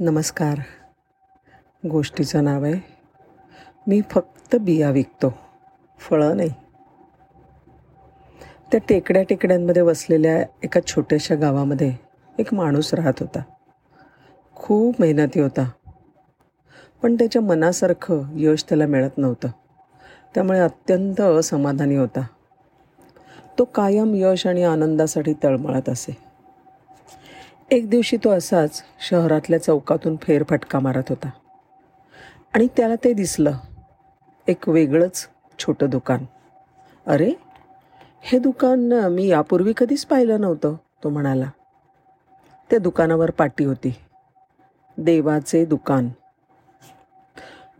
नमस्कार. गोष्टीचं नाव आहे मी फक्त बिया विकतो फळं नाही. त्या टेकड्या टेकड्यांमध्ये वसलेल्या एका छोट्याशा गावामध्ये एक माणूस राहत होता. खूप मेहनती होता पण त्याच्या मनासारखं यश त्याला मिळत नव्हतं. त्यामुळे अत्यंत असमाधानी होता. तो कायम यश आणि आनंदासाठी तळमळत असे. एक दिवशी तो असाच शहरातल्या चौकातून फेरफटका मारत होता. आणि त्याला ते दिसलं एक वेगळंच छोटं दुकान. अरे हे दुकान मी यापूर्वी कधीच पाहिलं नव्हतं तो म्हणाला. त्या दुकानावर पाटी होती. देवाचे दुकान.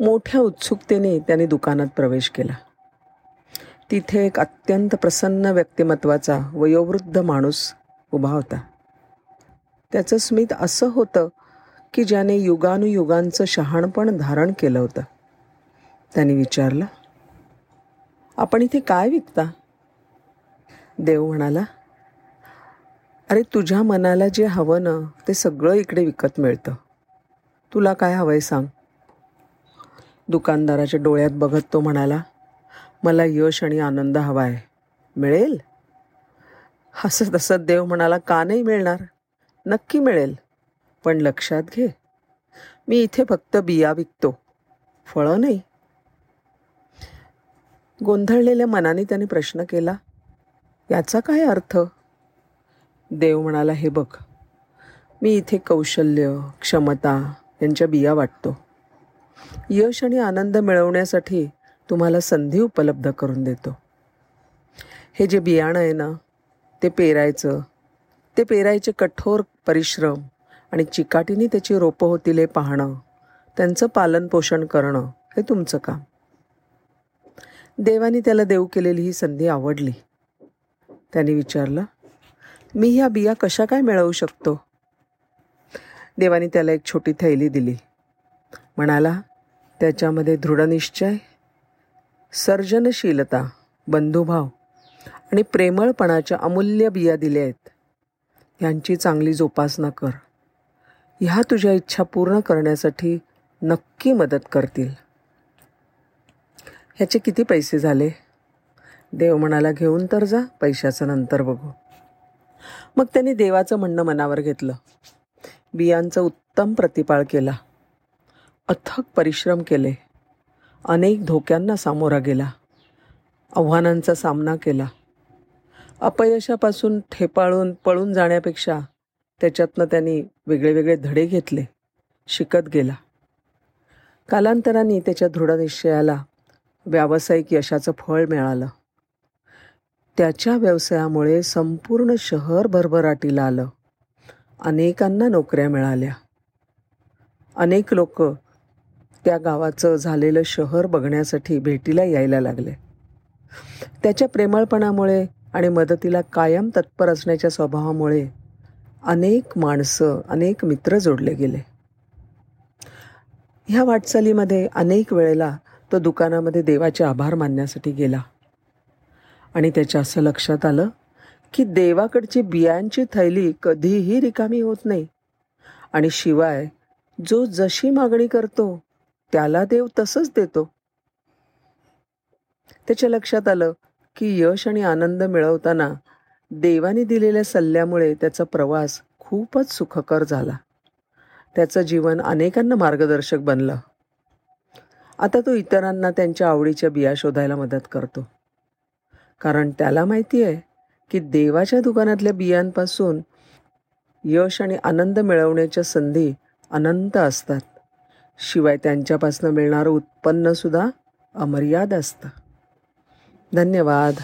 मोठ्या उत्सुकतेने त्याने दुकानात प्रवेश केला. तिथे एक अत्यंत प्रसन्न व्यक्तिमत्वाचा वयोवृद्ध माणूस उभा होता. त्याचं स्मित असं होतं की ज्याने युगानुयुगांचं शहाणपण धारण केलं होतं. त्याने विचारलं आपण इथे काय विकता? देव म्हणाला अरे तुझ्या मनाला जे हवं ना ते सगळं इकडे विकत मिळतं. तुला काय हवंय सांग. दुकानदाराच्या डोळ्यात बघत तो म्हणाला मला यश आणि आनंद हवा आहे मिळेल? हसत हसत देव म्हणाला का नाही मिळणार? नक्की मिळेल. पण लक्षात घे मी इथे फक्त बिया विकतो. फळं नाही. गोंधळलेल्या मनाने त्याने प्रश्न केला याचा काय अर्थ? देव म्हणाला हे बघ मी इथे कौशल्य क्षमता यांच्या बिया वाटतो. यश आणि आनंद मिळवण्यासाठी तुम्हाला संधी उपलब्ध करून देतो. हे जे बियाणं आहे ना ते पेरायचं ते पेरायचे कठोर परिश्रम आणि चिकाटीने त्याची रोपं होतील हे पाहणं त्यांचं पालनपोषण करणं हे तुमचं काम. देवाने त्याला देऊ केलेली ही संधी आवडली. त्याने विचारलं मी ह्या बिया कशा काय मिळवू शकतो? देवाने त्याला एक छोटी थैली दिली. म्हणाला त्याच्यामध्ये दृढनिश्चय सर्जनशीलता बंधुभाव आणि प्रेमळपणाच्या अमूल्य बिया दिल्या आहेत. यांची चांगली जोपासना कर. ह्या तुझ्या इच्छा पूर्ण करण्यासाठी नक्की मदत करतील. ह्याचे किती पैसे झाले? देव म्हणाला घेऊन तर जा पैशाचं नंतर बघू. मग त्यांनी देवाचं म्हणणं मनावर घेतलं. बियांचं उत्तम प्रतिपाळ केला. अथक परिश्रम केले. अनेक धोक्यांना सामोरा गेला. आव्हानांचा सामना केला. अपयशापासून ठेपाळून पळून जाण्यापेक्षा त्याच्यातनं त्यांनी वेगळे वेगळे धडे घेतले शिकत गेला. कालांतराने त्याच्या दृढनिश्चयाला व्यावसायिक यशाचं फळ मिळालं. त्याच्या व्यवसायामुळे संपूर्ण शहर भरभराटीला आलं. अनेकांना नोकऱ्या मिळाल्या. अनेक लोक त्या गावाचं झालेलं शहर बघण्यासाठी भेटीला यायला लागले. त्याच्या प्रेमळपणामुळे आणि मदतीला कायम तत्पर असण्याच्या स्वभावामुळे अनेक माणसं अनेक मित्र जोडले गेले. ह्या वाटचालीमध्ये अनेक वेळेला तो दुकानामध्ये देवाचे आभार मानण्यासाठी गेला. आणि त्याच्या असं लक्षात आलं की देवाकडची बियांची थैली कधीही रिकामी होत नाही. आणि शिवाय जो जशी मागणी करतो त्याला देव तसंच देतो. त्याच्या लक्षात आलं की यश आणि आनंद मिळवताना देवाने दिलेल्या सल्ल्यामुळे त्याचा प्रवास खूपच सुखकर झाला. त्याचं जीवन अनेकांना मार्गदर्शक बनलं. आता तो इतरांना त्यांच्या आवडीच्या बिया शोधायला मदत करतो. कारण त्याला माहिती आहे की देवाच्या दुकानातल्या बियांपासून यश आणि आनंद मिळवण्याच्या संधी अनंत असतात. शिवाय त्यांच्यापासून मिळणारं उत्पन्नसुद्धा अमर्याद असतं. धन्यवाद.